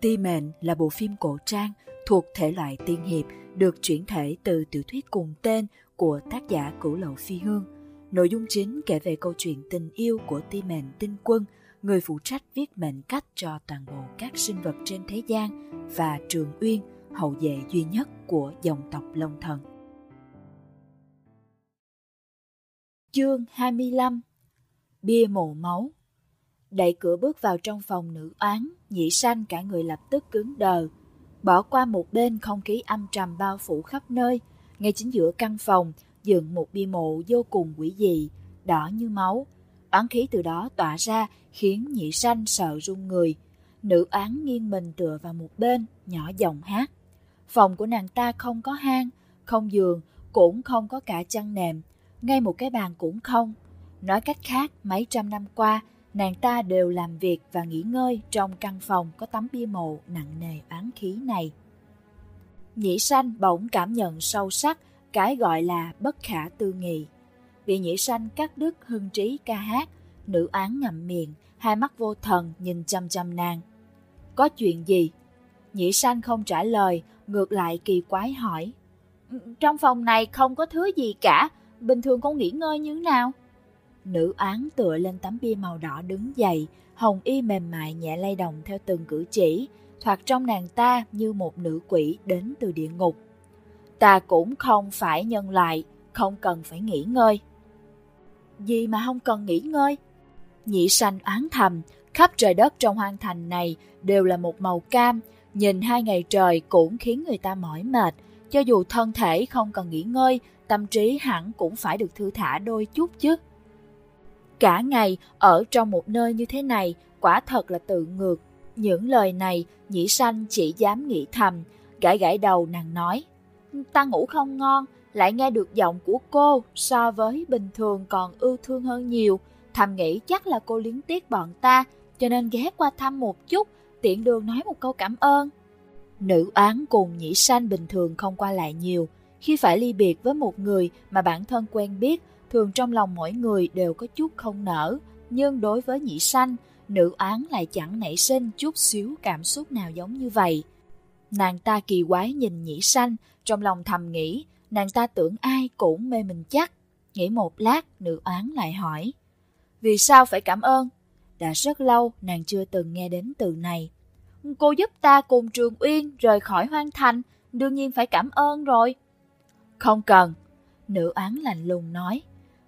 Ti Mệnh là bộ phim cổ trang thuộc thể loại tiên hiệp được chuyển thể từ tiểu thuyết cùng tên của tác giả Cửu Lậu Phi Hương. Nội dung chính kể về câu chuyện tình yêu của Ti Mệnh Tinh Quân, người phụ trách viết mệnh cách cho toàn bộ các sinh vật trên thế gian và Trường Uyên, hậu vệ duy nhất của dòng tộc Long Thần. Chương 25 Bia mộ máu Đẩy cửa bước vào trong phòng nữ oán, nhị sanh cả người lập tức cứng đờ. Bỏ qua một bên không khí âm trầm bao phủ khắp nơi, ngay chính giữa căn phòng dựng một bia mộ vô cùng quỷ dị, đỏ như máu. Oán khí từ đó tỏa ra khiến nhị sanh sợ run người. Nữ oán nghiêng mình tựa vào một bên, nhỏ giọng hát. Phòng của nàng ta không có hang, không giường, cũng không có cả chăn nệm, ngay một cái bàn cũng không. Nói cách khác, mấy trăm năm qua, nàng ta đều làm việc và nghỉ ngơi trong căn phòng có tấm bia mộ nặng nề oán khí này. Nhĩ sanh bỗng cảm nhận sâu sắc cái gọi là bất khả tư nghị. Vị nhĩ sanh cắt đứt hưng trí ca hát, nữ án ngậm miệng, hai mắt vô thần nhìn chăm chăm nàng. Có chuyện gì? Nhĩ sanh không trả lời, ngược lại kỳ quái hỏi. Trong phòng này không có thứ gì cả, bình thường con nghỉ ngơi như nào? Nữ án tựa lên tấm bia màu đỏ đứng dậy, hồng y mềm mại nhẹ lay động theo từng cử chỉ, thoạt trong nàng ta như một nữ quỷ đến từ địa ngục. Ta cũng không phải nhân lại, không cần phải nghỉ ngơi. Gì mà không cần nghỉ ngơi? Nhị sanh oán thầm, khắp trời đất trong hoang thành này đều là một màu cam, nhìn hai ngày trời cũng khiến người ta mỏi mệt, cho dù thân thể không cần nghỉ ngơi, tâm trí hẳn cũng phải được thư thả đôi chút chứ. Cả ngày ở trong một nơi như thế này quả thật là tự ngược. Những lời này nhĩ sanh chỉ dám nghĩ thầm, gãi gãi đầu nàng nói. Ta ngủ không ngon, lại nghe được giọng của cô so với bình thường còn ưu thương hơn nhiều. Thầm nghĩ chắc là cô liếng tiếc bọn ta, cho nên ghé qua thăm một chút, tiện đường nói một câu cảm ơn. Nữ án cùng nhĩ sanh bình thường không qua lại nhiều. Khi phải ly biệt với một người mà bản thân quen biết, thường trong lòng mỗi người đều có chút không nở, nhưng đối với nhị sanh, nữ án lại chẳng nảy sinh chút xíu cảm xúc nào giống như vậy. Nàng ta kỳ quái nhìn nhị sanh, trong lòng thầm nghĩ, nàng ta tưởng ai cũng mê mình chắc. Nghĩ một lát, nữ án lại hỏi, vì sao phải cảm ơn? Đã rất lâu nàng chưa từng nghe đến từ này. Cô giúp ta cùng Trường Uyên rời khỏi hoang thành, đương nhiên phải cảm ơn rồi. Không cần, nữ án lạnh lùng nói.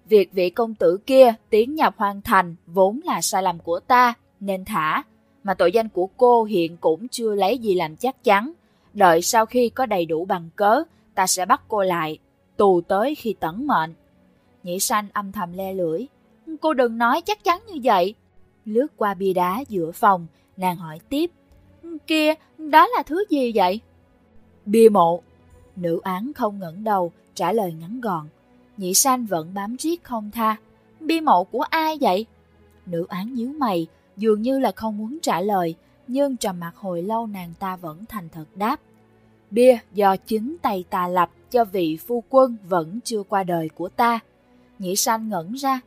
Việc vị công tử kia tiến nhập hoàng thành vốn là sai lầm của ta, nên thả. Mà tội danh của cô hiện cũng chưa lấy gì làm chắc chắn. Đợi sau khi có đầy đủ bằng cớ, ta sẽ bắt cô lại, tù tới khi tẩn mệnh. Nhĩ sanh âm thầm le lưỡi. Cô đừng nói chắc chắn như vậy. Lướt qua bia đá giữa phòng, nàng hỏi tiếp. Kia, đó là thứ gì vậy? Bia mộ. Nữ án không ngẩng đầu, trả lời ngắn gọn. Nhị sanh vẫn bám riết không tha. Bia mộ của ai vậy? Nữ án nhíu mày, dường như là không muốn trả lời, nhưng trầm mặt hồi lâu nàng ta vẫn thành thật đáp. Bia do chính tay ta lập cho vị phu quân vẫn chưa qua đời của ta. Nhị sanh ngẩn ra.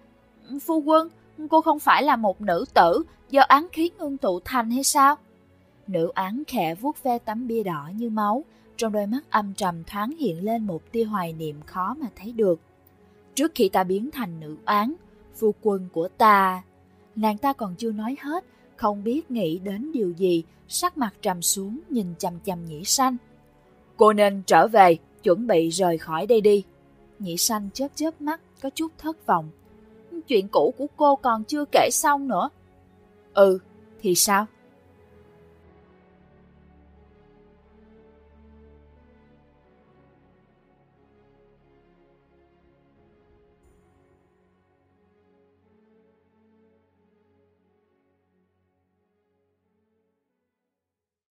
Phu quân, cô không phải là một nữ tử do án khí ngưng tụ thành hay sao? Nữ án khẽ vuốt ve tấm bia đỏ như máu, trong đôi mắt âm trầm thoáng hiện lên một tia hoài niệm khó mà thấy được. Trước khi ta biến thành nữ oán, phu quân của ta... Nàng ta còn chưa nói hết, không biết nghĩ đến điều gì, sắc mặt trầm xuống nhìn chằm chằm nhĩ sanh. Cô nên trở về, chuẩn bị rời khỏi đây đi. Nhĩ sanh chớp chớp mắt, có chút thất vọng. Chuyện cũ của cô còn chưa kể xong nữa. Ừ, thì sao?